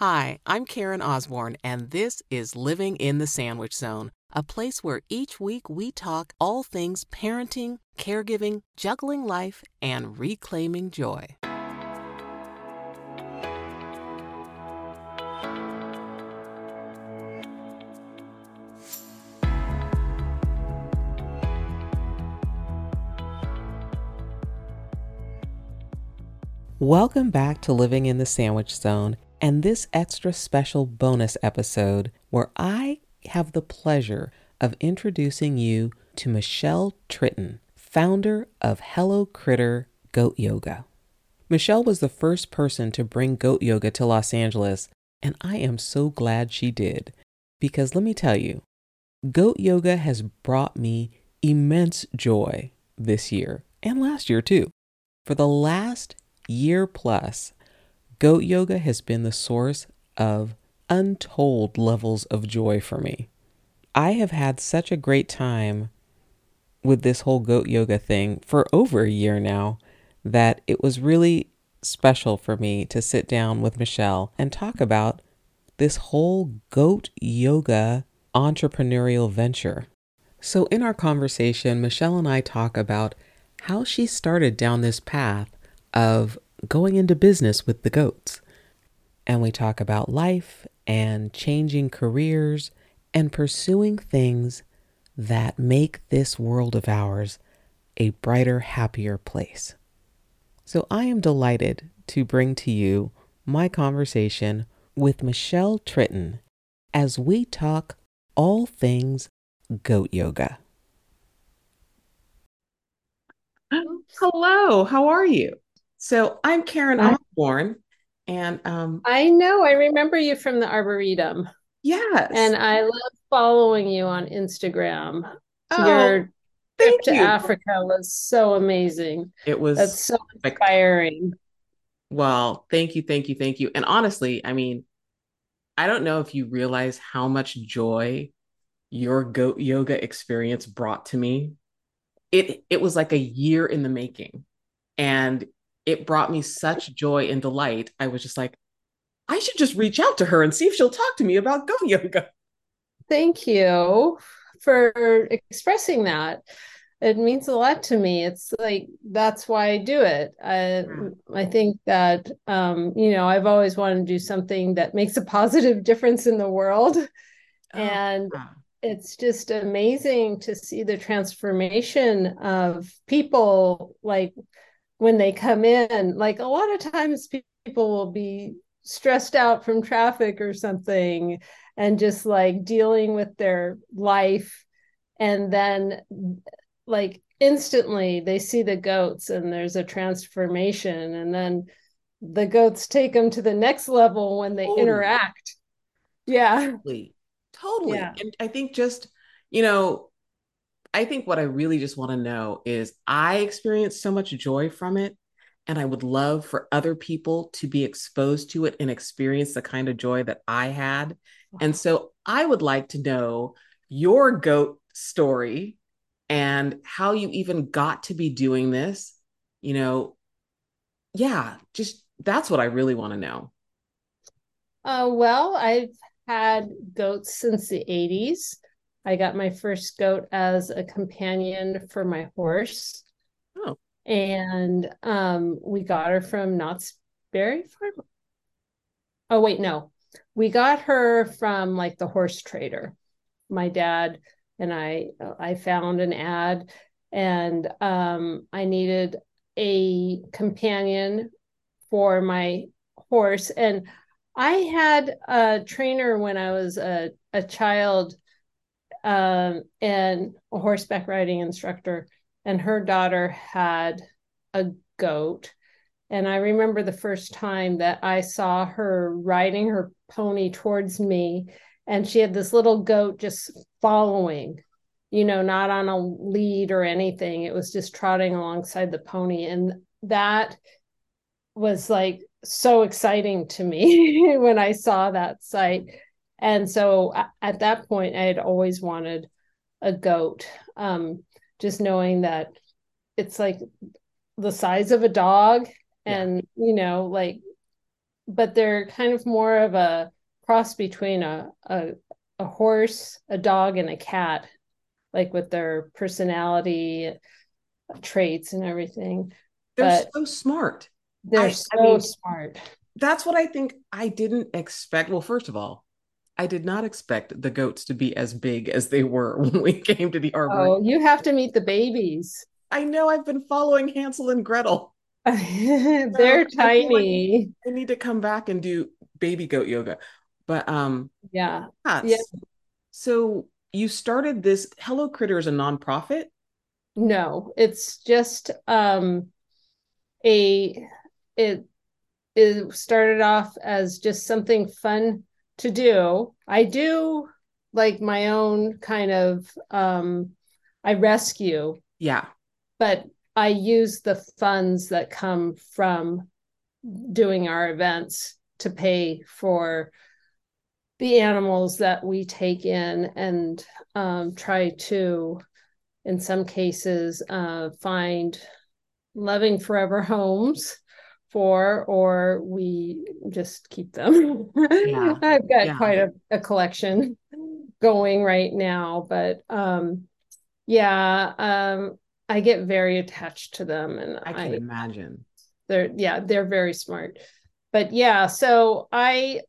Hi, I'm Karen Osborne, and this is Living in the Sandwich Zone, a place where each week we talk all things parenting, caregiving, juggling life, and reclaiming joy. Welcome back to Living in the Sandwich Zone and this extra special bonus episode where I have the pleasure of introducing you to Michelle Tritten, founder of Hello Critter Goat Yoga. Michelle was the first person to bring goat yoga to Los Angeles, and I am so glad she did. Because let me tell you, goat yoga has brought me immense joy this year and last year too. For the last year plus, goat yoga has been the source of untold levels of joy for me. I have had such a great time with this whole goat yoga thing for over a year now that it was really special for me to sit down with Michelle and talk about this whole goat yoga entrepreneurial venture. So, in our conversation, Michelle and I talk about how she started down this path of going into business with the goats. And we talk about life and changing careers and pursuing things that make this world of ours a brighter, happier place. So I am delighted to bring to you my conversation with Michelle Tritten as we talk all things goat yoga. Hello, how are you? So I'm Karen Osborne, and um, I know I remember you from the Arboretum. Yes, and I love following you on Instagram. Oh, Your trip to you. Africa was so amazing. It was that's so inspiring. Well, thank you, thank you, thank you. And honestly, I mean, I don't know if you realize how much joy your goat yoga experience brought to me. It it was like a year in the making. And it brought me such joy and delight. I was just like, I should just reach out to her and see if she'll talk to me about goat yoga. Thank you for expressing that. It means a lot to me. It's like that's why I do it. I I think that um, you know I've always wanted to do something that makes a positive difference in the world, oh, and it's just amazing to see the transformation of people like when they come in like a lot of times people will be stressed out from traffic or something and just like dealing with their life. And then like instantly they see the goats and there's a transformation. And then the goats take them to the next level when they totally. interact. Yeah. Totally. Totally. Yeah. and i think just you know I think what I really just want to know is I experienced so much joy from it. And I would love for other people to be exposed to it and experience the kind of joy that I had. Wow. And so I would like to know your goat story and how you even got to be doing this. You know, yeah, just that's what I really want to know. Uh, well, I've had goats since the 80s. I got my first goat as a companion for my horse. Oh. And um, we got her from Knott's Berry Farm. Oh, wait, no. We got her from like the horse trader. My dad and I I found an ad and um, I needed a companion for my horse and I had a trainer when I was a, a child um, and a horseback riding instructor, and her daughter had a goat. And I remember the first time that I saw her riding her pony towards me, and she had this little goat just following, you know, not on a lead or anything. It was just trotting alongside the pony. And that was like so exciting to me when I saw that sight and so at that point, I had always wanted a goat. Um, just knowing that it's like the size of a dog, and yeah. you know, like but they're kind of more of a cross between a, a a horse, a dog, and a cat, like with their personality traits and everything. They're but so smart. They're I, so I mean, smart. That's what I think I didn't expect. Well, first of all, I did not expect the goats to be as big as they were when we came to the arbor. Oh, you have to meet the babies. I know I've been following Hansel and Gretel. They're so tiny. I, like I need to come back and do baby goat yoga. But um yeah. yeah. So you started this Hello Critters a nonprofit? No, it's just um a it it started off as just something fun to do. I do like my own kind of um I rescue. Yeah. But I use the funds that come from doing our events to pay for the animals that we take in and um, try to, in some cases, uh, find loving forever homes for, or we just keep them. Yeah. I've got yeah. quite a, a, collection going right now, but um, yeah, um, I get very attached to them, and I can I, imagine they're yeah they're very smart. But yeah, so I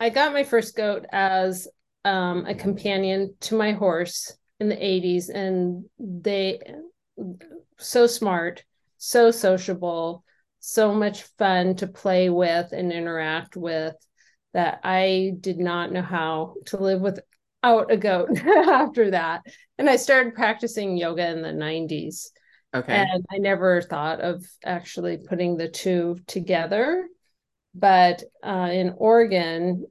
I got my first goat as um, a companion to my horse in the 80s, and they so smart, so sociable, so much fun to play with and interact with that I did not know how to live without a goat after that. And I started practicing yoga in the 90s. Okay. And I never thought of actually putting the two together but uh, in Oregon,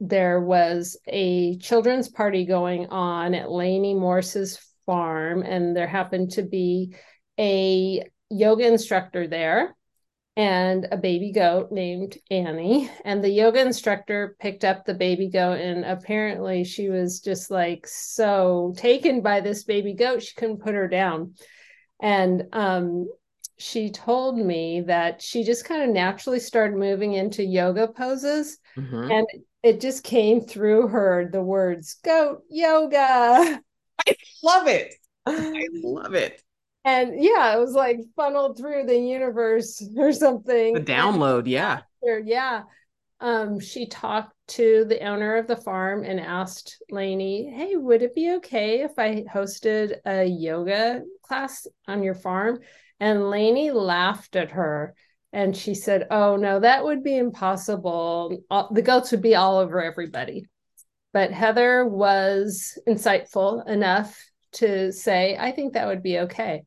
there was a children's party going on at Lainey Morse's farm, and there happened to be a yoga instructor there and a baby goat named Annie. And the yoga instructor picked up the baby goat, and apparently she was just like so taken by this baby goat, she couldn't put her down. And um, she told me that she just kind of naturally started moving into yoga poses mm-hmm. and it just came through her the words goat yoga i love it i love it and yeah it was like funneled through the universe or something the download yeah yeah um, she talked to the owner of the farm and asked Lainey, Hey, would it be okay if I hosted a yoga class on your farm? And Lainey laughed at her and she said, Oh, no, that would be impossible. The goats would be all over everybody. But Heather was insightful enough to say, I think that would be okay.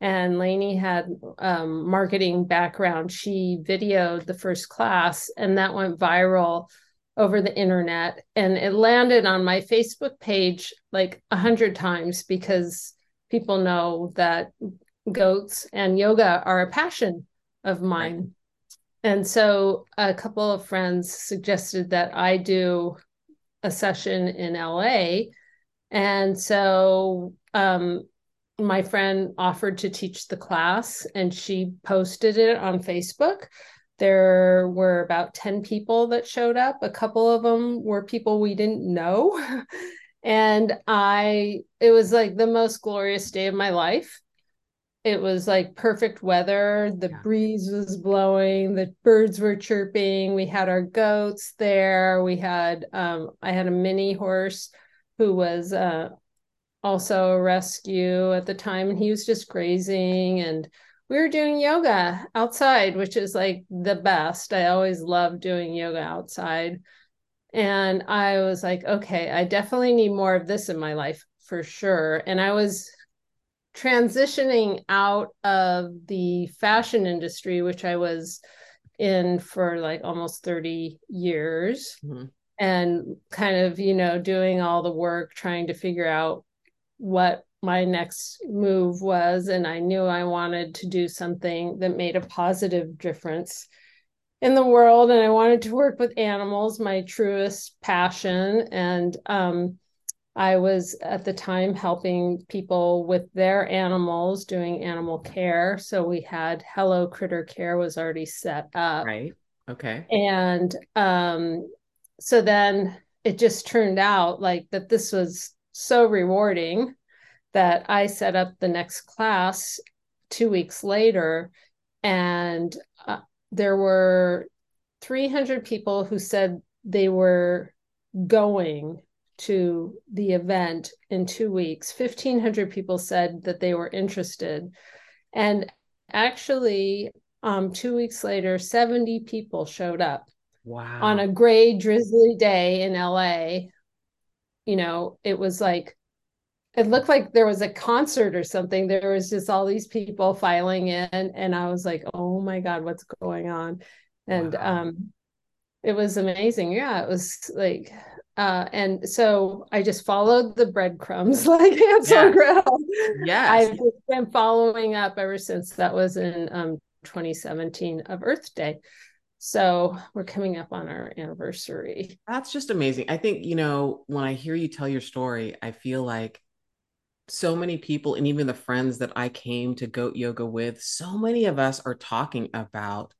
And Lainey had um, marketing background. She videoed the first class, and that went viral over the internet. And it landed on my Facebook page like a hundred times because people know that goats and yoga are a passion of mine. And so a couple of friends suggested that I do a session in LA. And so um, my friend offered to teach the class and she posted it on Facebook. There were about 10 people that showed up. A couple of them were people we didn't know. and I, it was like the most glorious day of my life it was like perfect weather. The yeah. breeze was blowing, the birds were chirping. We had our goats there. We had um, I had a mini horse who was uh, also a rescue at the time, and he was just grazing. And we were doing yoga outside, which is like the best. I always love doing yoga outside. And I was like, okay, I definitely need more of this in my life for sure. And I was transitioning out of the fashion industry, which I was in for like almost 30 years, mm-hmm. And kind of, you know, doing all the work trying to figure out what my next move was. And I knew I wanted to do something that made a positive difference in the world. And I wanted to work with animals, my truest passion. And, um, I was at the time helping people with their animals doing animal care. So we had Hello Critter Care was already set up. Right. Okay. And um, so then it just turned out like that this was so rewarding that I set up the next class two weeks later, and uh, there were 300 people who said they were going to the event in two weeks. 1,500 people said that they were interested. And actually, um, two weeks later, 70 people showed up. Wow. On a gray, drizzly day in LA. You know, it was like, it looked like there was a concert or something. There was just all these people filing in, and I was like, oh my God, what's going on? And wow. um, it was amazing. Yeah, it was like uh, and so I just followed the breadcrumbs like yes. and Gretel. Yes. I've been following up ever since that was in um, 2017 of Earth Day. So we're coming up on our anniversary. That's just amazing. I think, you know, when I hear you tell your story, I feel like so many people, and even the friends that I came to goat yoga with, so many of us are talking about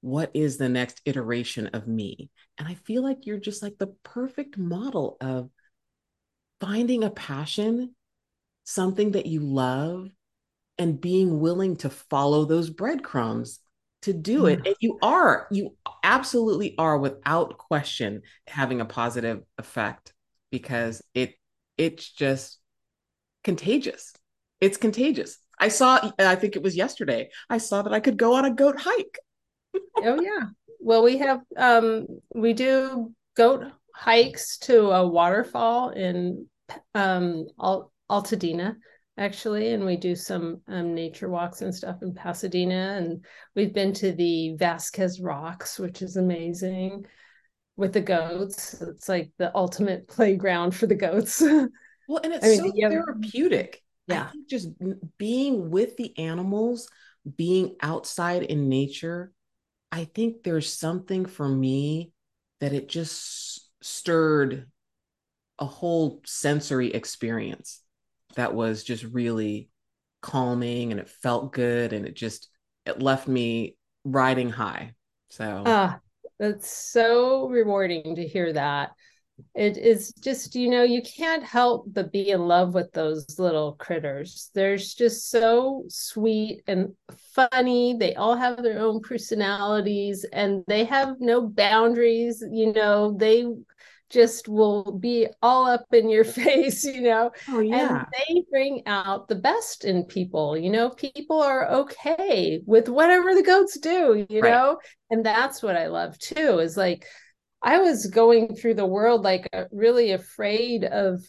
what is the next iteration of me? And I feel like you're just like the perfect model of finding a passion, something that you love, and being willing to follow those breadcrumbs to do it. And you are, you absolutely are without question having a positive effect because it it's just contagious. It's contagious. I saw, I think it was yesterday, I saw that I could go on a goat hike oh yeah. Well, we have um we do goat hikes to a waterfall in um Al- Altadena actually and we do some um, nature walks and stuff in Pasadena and we've been to the Vasquez Rocks which is amazing with the goats. It's like the ultimate playground for the goats. Well and it's I mean, so therapeutic. Yeah. just being with the animals being outside in nature I think there's something for me that it just stirred a whole sensory experience that was just really calming and it felt good and it just it left me riding high. So ah that's so rewarding to hear that. It is just you know you can't help but be in love with those little critters. They're just so sweet and funny. They all have their own personalities and they have no boundaries you know they just will be all up in your face, you know. Oh, yeah. And they bring out the best in people, you know. People are okay with whatever the goats do, you right. know. And that's what I love too, is like I was going through the world like uh, really afraid of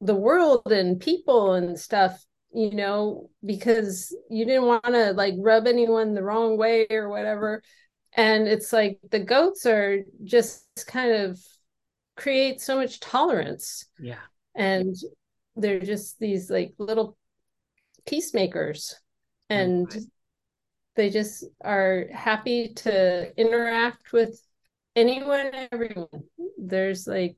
the world and people and stuff, you know, because you didn't want to like rub anyone the wrong way or whatever. And it's like the goats are just kind of create so much tolerance. Yeah. And they're just these like little peacemakers. And oh, they just are happy to interact with anyone, everyone. There's like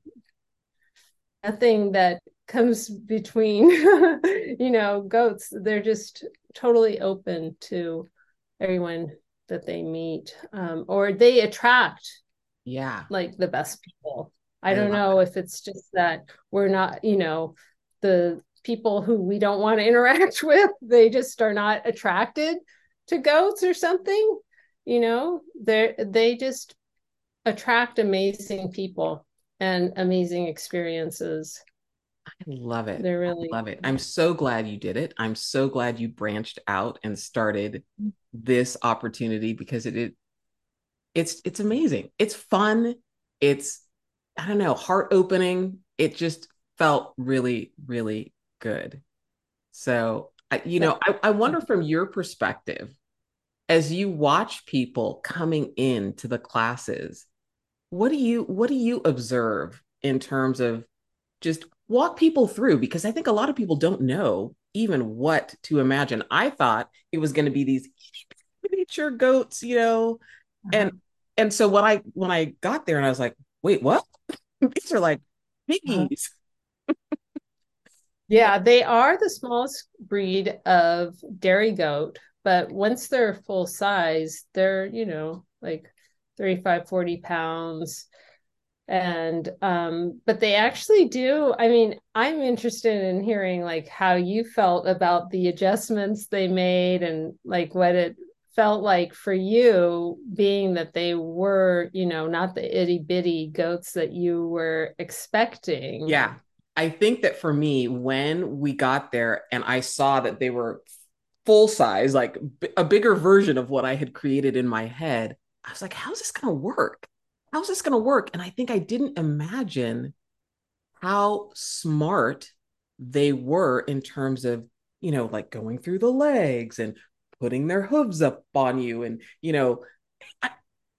nothing that comes between, you know, goats. They're just totally open to everyone that they meet, um, or they attract. Yeah, like the best people. I, don't know if it's just that we're not, you know, the people who we don't want to interact with. They just are not attracted to goats or something. You know, they they just attract amazing people and amazing experiences. I love it. They're really I love it. I'm so glad you did it. I'm so glad you branched out and started this opportunity because it, it it's it's amazing. It's fun. It's I don't know, heart opening. It just felt really really good. So, I, you know, I, I wonder from your perspective as you watch people coming into the classes what do you what do you observe in terms of just walk people through because i think a lot of people don't know even what to imagine i thought it was going to be these miniature goats you know uh-huh. and and so when i when i got there and i was like wait what? These are like biggies uh-huh. yeah they are the smallest breed of dairy goat but once they're full size they're you know like 35 40 pounds. And um but they actually do i mean i'm interested in hearing like how you felt about the adjustments they made and like what it felt like for you being that they were you know not the itty bitty goats that you were expecting. Yeah. I think that for me when we got there and i saw that they were full size like a bigger version of what i had created in my head i was like how's this going to work how's this going to work? And I think I didn't imagine how smart they were in terms of, you know, like going through the legs and putting their hooves up on you. And, you know, I,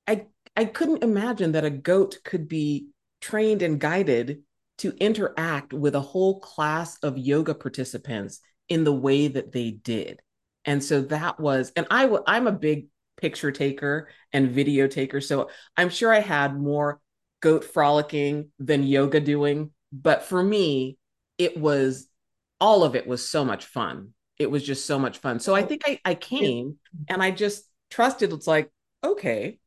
I, I couldn't imagine that a goat could be trained and guided to interact with a whole class of yoga participants in the way that they did. And so that was, and I, I'm a big picture taker and video taker. So I'm sure I had more goat frolicking than yoga doing. But for me, it was all of it was so much fun. It was just so much fun. So I think I, I came and I just trusted it's like, okay,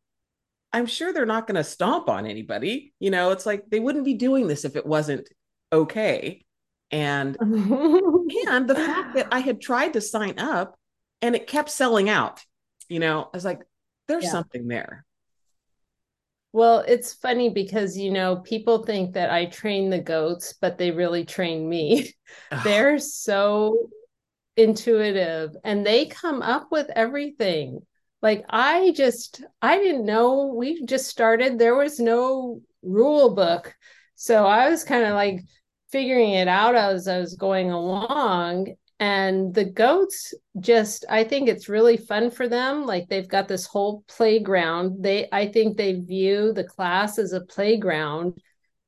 I'm sure they're not going to stomp on anybody. You know, it's like they wouldn't be doing this if it wasn't okay. And and the fact that I had tried to sign up and it kept selling out you know, I was like, there's yeah. something there. Well, it's funny because, you know, people think that I train the goats, but they really train me. They're so intuitive and they come up with everything. Like, I just, I didn't know. We just started, there was no rule book. So I was kind of like figuring it out as I was going along and the goats just i think it's really fun for them like they've got this whole playground they i think they view the class as a playground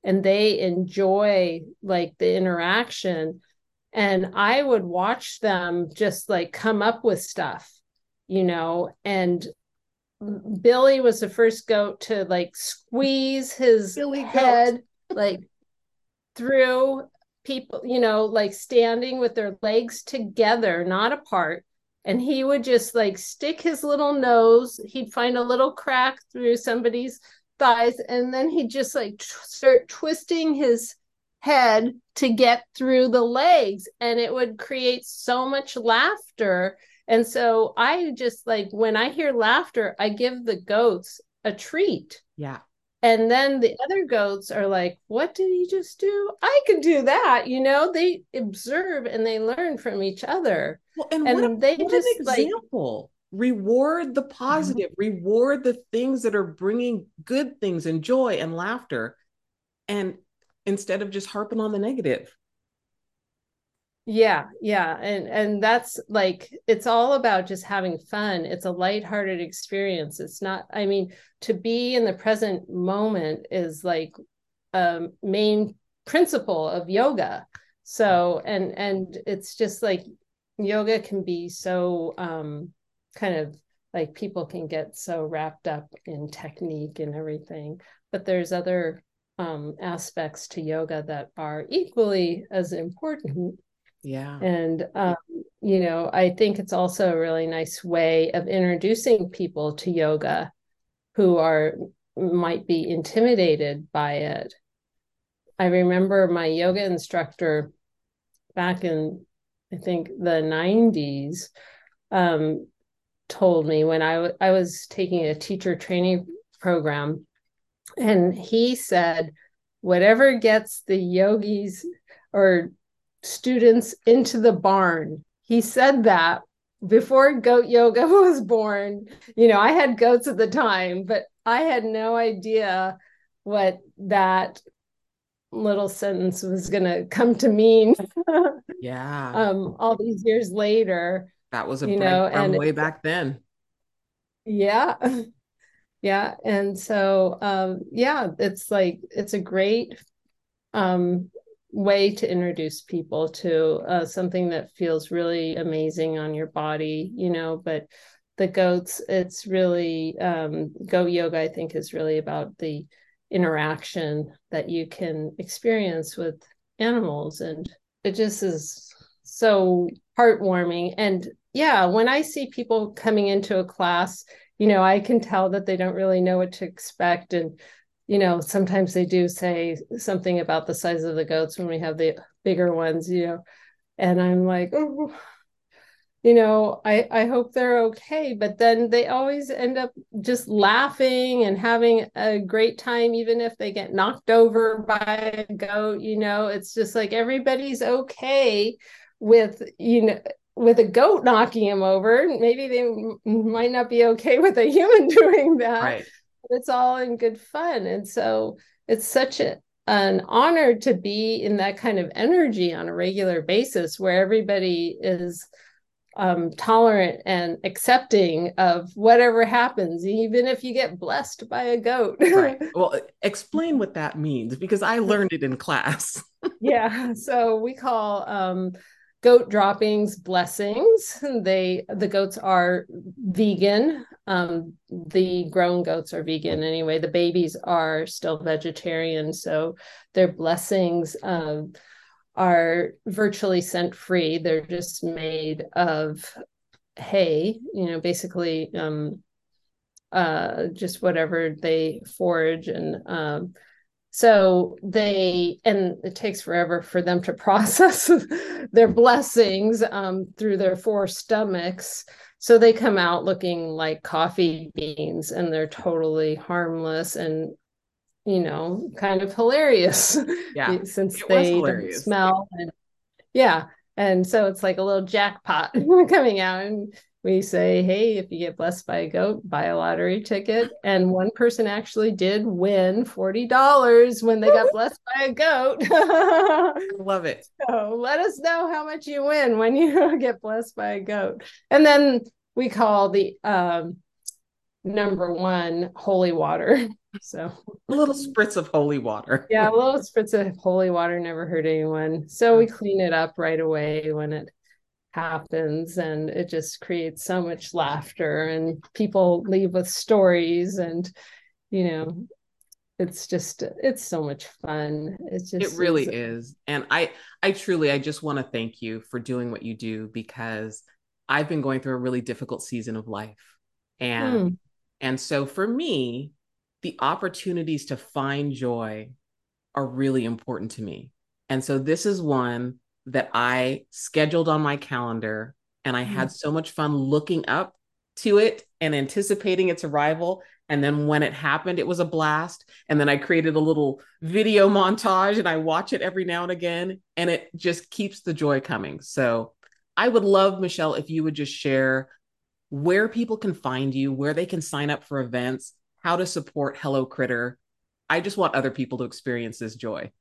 and they enjoy like the interaction and i would watch them just like come up with stuff you know and billy was the first goat to like squeeze his billy head like through people, you know, like standing with their legs together, not apart. And he would just like stick his little nose, he'd find a little crack through somebody's thighs, and then he'd just like t- start twisting his head to get through the legs. And it would create so much laughter. And so I just like when I hear laughter, I give the goats a treat. Yeah. And then the other goats are like, what did he just do? I can do that. You know, they observe and they learn from each other. Well, and, and what, they what just an example. Like, reward the positive, mm-hmm. reward the things that are bringing good things and joy and laughter. And instead of just harping on the negative. Yeah yeah and and that's like it's all about just having fun. It's a lighthearted experience. It's not i mean to be in the present moment is like a main principle of yoga. So and and it's just like yoga can be so um kind of like people can get so wrapped up in technique and everything but there's other um aspects to yoga that are equally as important yeah. And, um, you know, I think it's also a really nice way of introducing people to yoga who are might be intimidated by it. I remember my yoga instructor back in, I think, the 90s um, told me when I, w- I was taking a teacher training program, and he said, whatever gets the yogis or students into the barn. He said that before goat yoga was born. You know, I had goats at the time, but I had no idea what that little sentence was going to come to mean. yeah. Um all these years later. That was a you know, and way back then. Yeah. Yeah, and so um yeah, it's like it's a great um way to introduce people to uh, something that feels really amazing on your body, you know. But the goats, it's really um, goat yoga. I think is really about the interaction that you can experience with animals, and it just is so heartwarming. And yeah, when I see people coming into a class you know, I can tell that they don't really know what to expect. And, you know, sometimes they do say something about the size of the goats when we have the bigger ones, you know, and I'm like, oh, you know, I, I hope they're okay. But then they always end up just laughing and having a great time, even if they get knocked over by a goat. You know, it's just like everybody's okay with, you know, with a goat knocking him over. Maybe they m- might not be okay with a human doing that. Right. It's all in good fun. And so it's such a, an honor to be in that kind of energy on a regular basis where everybody is um, tolerant and accepting of whatever happens, even if you get blessed by a goat. right. Well, explain what that means because I learned it in class. yeah. So we call um, goat droppings blessings. They the goats are vegan. Um, the grown goats are vegan anyway. The babies are still vegetarian, so their blessings. Um, are virtually scent free. They're just made of hay, you know, basically um, uh, just whatever they forage. And um, so they, and it takes forever for them to process their blessings um, through their four stomachs. So they come out looking like coffee beans and they're totally harmless and you know, kind of hilarious. Yeah. since they don't smell and yeah. And so it's like a little jackpot coming out and we say, hey, if you get blessed by a goat, buy a lottery ticket. And one person actually did win $40 when they got blessed by a goat. Love it. So let us know how much you win when you get blessed by a goat. And then we call the um, number one holy water. So a little spritz of holy water. yeah, a little spritz of holy water never hurt anyone. So we clean it up right away when it happens and it just creates so much laughter and people leave with stories and you know it's just it's so much fun it's just it really is and i i truly i just want to thank you for doing what you do because i've been going through a really difficult season of life and hmm. and so for me the opportunities to find joy are really important to me. And so this is one that I scheduled on my calendar and I mm-hmm. had so much fun looking up to it and anticipating its arrival. And then when it happened, it was a blast. And then I created a little video montage and I watch it every now and again. And it just keeps the joy coming. So I would love, Michelle, if you would just share where people can find you, where they can sign up for events, how to support Hello Critter. I just want other people to experience this joy.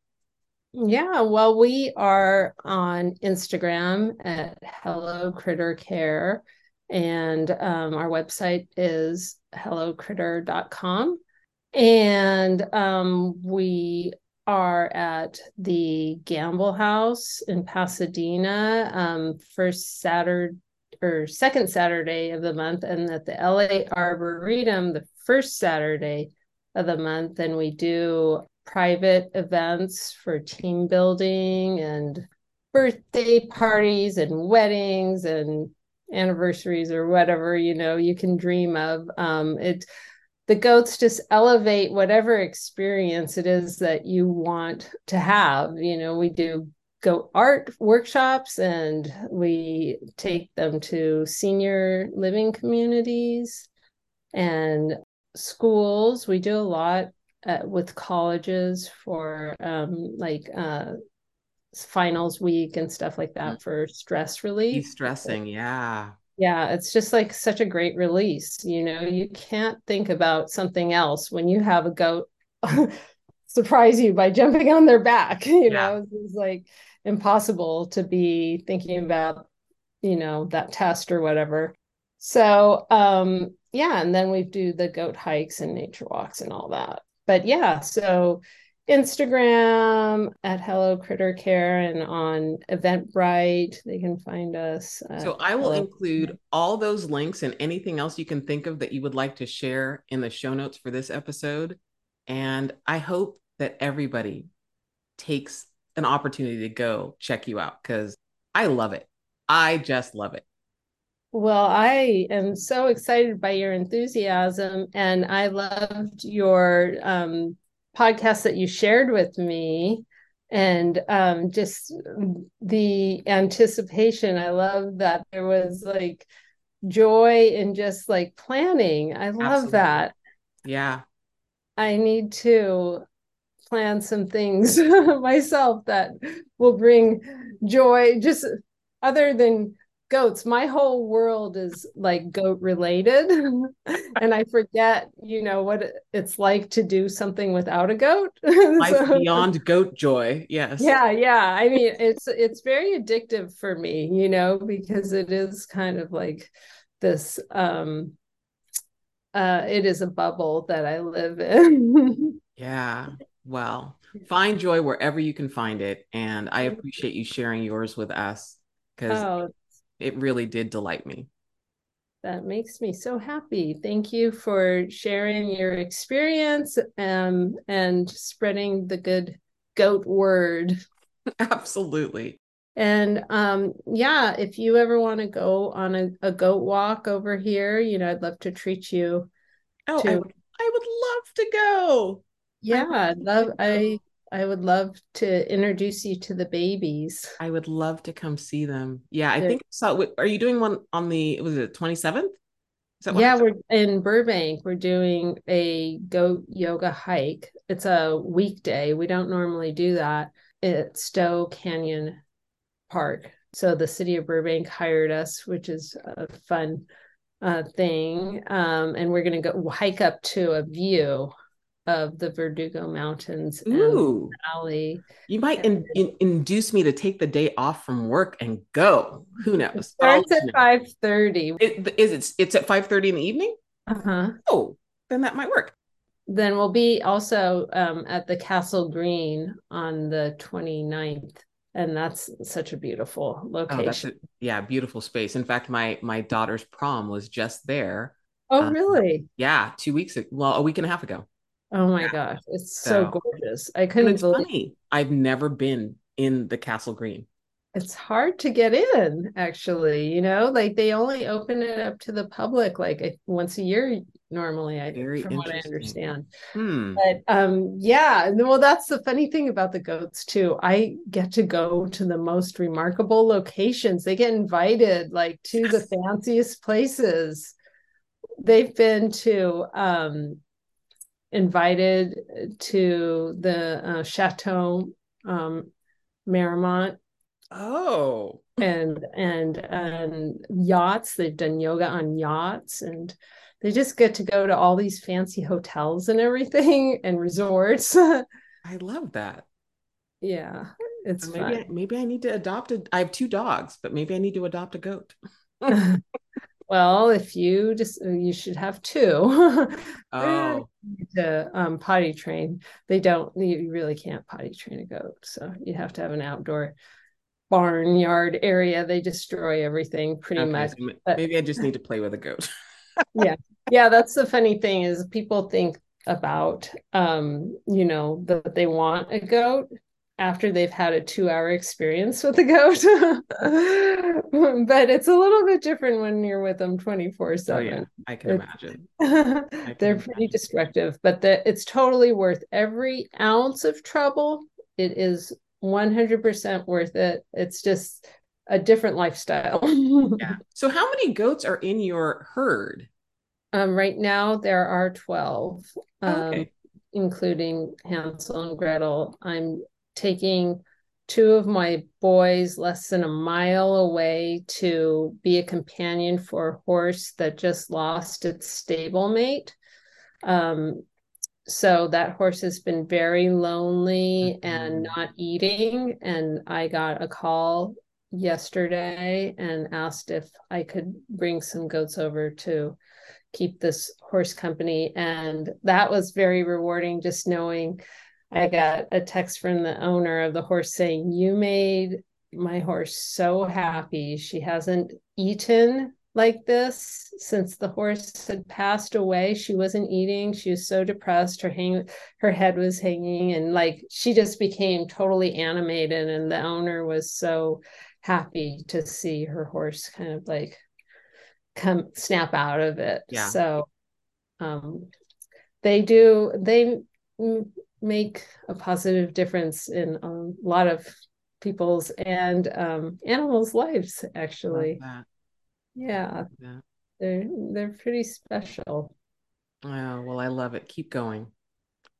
Yeah, well, we are on Instagram at Hello Critter Care, and um, our website is hellocritter.com. And um, we are at the Gamble House in Pasadena, um, first Saturday or second Saturday of the month, and at the LA Arboretum the first Saturday of the month. And we do private events for team building and birthday parties and weddings and anniversaries or whatever you know you can dream of um it the goats just elevate whatever experience it is that you want to have you know we do go art workshops and we take them to senior living communities and schools. We do a lot uh, with colleges for um, like uh, finals week and stuff like that mm. for stress relief. stressing, yeah. Yeah, it's just like such a great release. You know, you can't think about something else when you have a goat surprise you by jumping on their back. You yeah. know, it's like impossible to be thinking about, you know, that test or whatever. So, um, yeah, and then we do the goat hikes and nature walks and all that. But yeah, so Instagram at Hello Critter Care and on Eventbrite, they can find us. So I will Hello. include all those links and anything else you can think of that you would like to share in the show notes for this episode. And I hope that everybody takes an opportunity to go check you out because I love it. I just love it. Well, I am so excited by your enthusiasm, and I loved your um, podcast that you shared with me, and um, just the anticipation. I love that there was like joy in just like planning. I love Absolutely. that. Yeah. I need to plan some things myself that will bring joy, just other than goats. My whole world is like goat related. And i forget you know what it's like to do something without a goat. So, beyond goat joy. Yes. Yeah yeah. I mean it's it's very addictive for me you know because it is kind of like this um uh it is a bubble that i live in. Yeah. Well find joy wherever you can find it. And i appreciate you sharing yours with us because oh, it really did delight me. That makes me so happy. Thank you for sharing your experience um, and spreading the good goat word. Absolutely. And um, yeah, if you ever want to go on a, a, goat walk over here, you know, I'd love to treat you. Oh, to... I, would, I would love to go. Yeah, I love. I I would love to introduce you to the babies. I would love to come see them. Yeah, I They're, think so. Are you doing one on the was it twenty seventh? Yeah, we're in Burbank. We're doing a goat yoga hike. It's a weekday. We don't normally do that at Stough Canyon Park. So the city of Burbank hired us, which is a fun uh, thing. Um, and we're going to go hike up to a view of the Verdugo Mountains Ooh. Valley. You might in, in, induce me to take the day off from work and go. Who knows? It starts at five thirty. Is it? It's at five thirty in the evening. Uh huh. Oh, then that might work. Then we'll be also um, at the Castle Green on the 29th and that's such a beautiful location. Oh, a, yeah, beautiful space. In fact, my my daughter's prom was just there. Oh, um, really? Yeah, two weeks. Well, a week and a half ago. Oh my gosh, it's so, so gorgeous. I couldn't believe funny. I've never been in the Castle Green. It's hard to get in, actually. You know, like they only open it up to the public like once a year normally. I Very from what I understand. Hmm. But um, yeah, well, that's the funny thing about the goats too. I get to go to the most remarkable locations. They get invited like to the fanciest places. They've been to um invited to the uh, Chateau um, Marmont. Oh, and and and yachts. They've done yoga on yachts, and they just get to go to all these fancy hotels and everything and resorts. I love that. Yeah, it's maybe I, maybe I need to adopt a. I have two dogs, but maybe I need to adopt a goat. Well, if you just you should have two. oh. to um, potty train. They don't. You really can't potty train a goat, so you have to have an outdoor barnyard area. They destroy everything pretty okay, much. So but, maybe I just need to play with a goat. yeah, yeah. That's the funny thing is people think about um you know that they want a goat after they've had a two hour experience with the goat. but it's a little bit different when you're with them 24 7. Oh, yeah, I can imagine. they're pretty destructive, but the, it's totally worth every ounce of trouble. It is 100% worth it. It's just a different lifestyle. yeah. So, how many goats are in your herd? Um, right now, there are 12. Um, okay including Hansel and Gretel. I'm taking two of my boys less than a mile away to be a companion for a horse that just lost its stablemate. Um, so that horse has been very lonely mm-hmm. and not eating. And I got a call yesterday and asked if I could bring some goats over to keep this horse company. And that was very rewarding, just knowing I got a text from the owner of the horse saying, You made my horse so happy. She hasn't eaten like this since the horse had passed away. She wasn't eating. She was so depressed. Her hang her head was hanging and like she just became totally animated. And the owner was so happy to see her horse kind of like come snap out of it. Yeah. So um, they do they make a positive difference in a lot of people's and um, animals' lives. Actually, yeah, they're they're pretty special. Oh well, I love it. Keep going.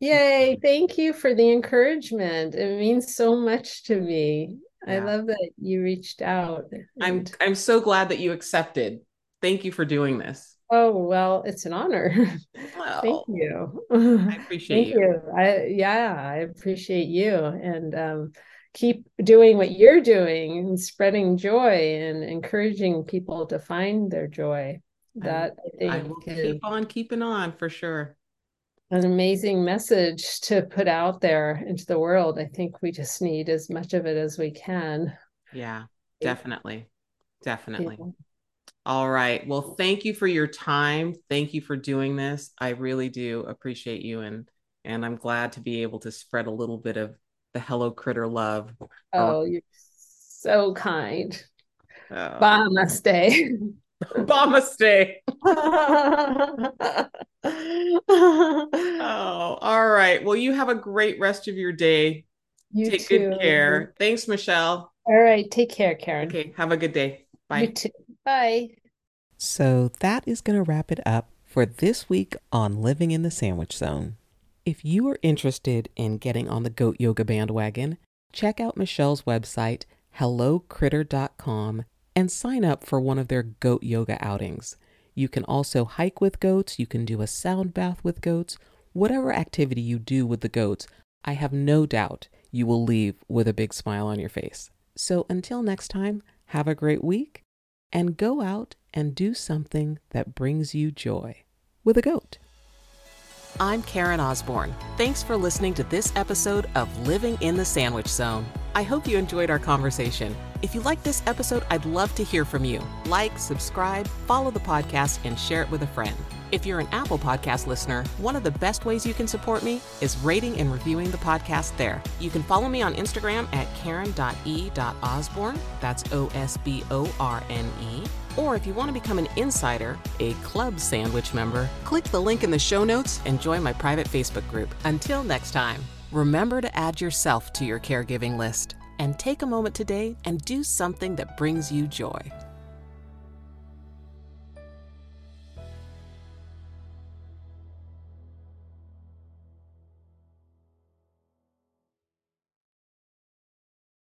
Yay! Thank you for the encouragement. It means so much to me. Yeah. I love that you reached out. I'm I'm so glad that you accepted. Thank you for doing this. Oh well, it's an honor. Well, Thank you. I appreciate Thank you. you. I yeah, I appreciate you and um, keep doing what you're doing and spreading joy and encouraging people to find their joy. That I, I think I will keep on keeping on for sure. An amazing message to put out there into the world. I think we just need as much of it as we can. Yeah, definitely. Definitely. Yeah. All right. Well, thank you for your time. Thank you for doing this. I really do appreciate you and and I'm glad to be able to spread a little bit of the Hello Critter love. Oh, you're so kind. Oh. Namaste. Namaste. oh, all right. Well, you have a great rest of your day. You take too. good care. Thanks, Michelle. All right. Take care, Karen. Okay. Have a good day. Bye. You too. Bye. So that is going to wrap it up for this week on Living in the Sandwich Zone. If you are interested in getting on the goat yoga bandwagon, check out Michelle's website, hellocritter.com, and sign up for one of their goat yoga outings. You can also hike with goats, you can do a sound bath with goats, whatever activity you do with the goats, I have no doubt you will leave with a big smile on your face. So until next time, have a great week and go out and do something that brings you joy with a goat. I'm Karen Osborne. Thanks for listening to this episode of Living in the Sandwich Zone. I hope you enjoyed our conversation. If you like this episode, I'd love to hear from you. Like, subscribe, follow the podcast, and share it with a friend. If you're an Apple Podcast listener, one of the best ways you can support me is rating and reviewing the podcast there. You can follow me on Instagram at karen.e.osborne. That's O S B O R N E or if you want to become an insider, a club sandwich member, click the link in the show notes and join my private Facebook group. Until next time, remember to add yourself to your caregiving list and take a moment today and do something that brings you joy.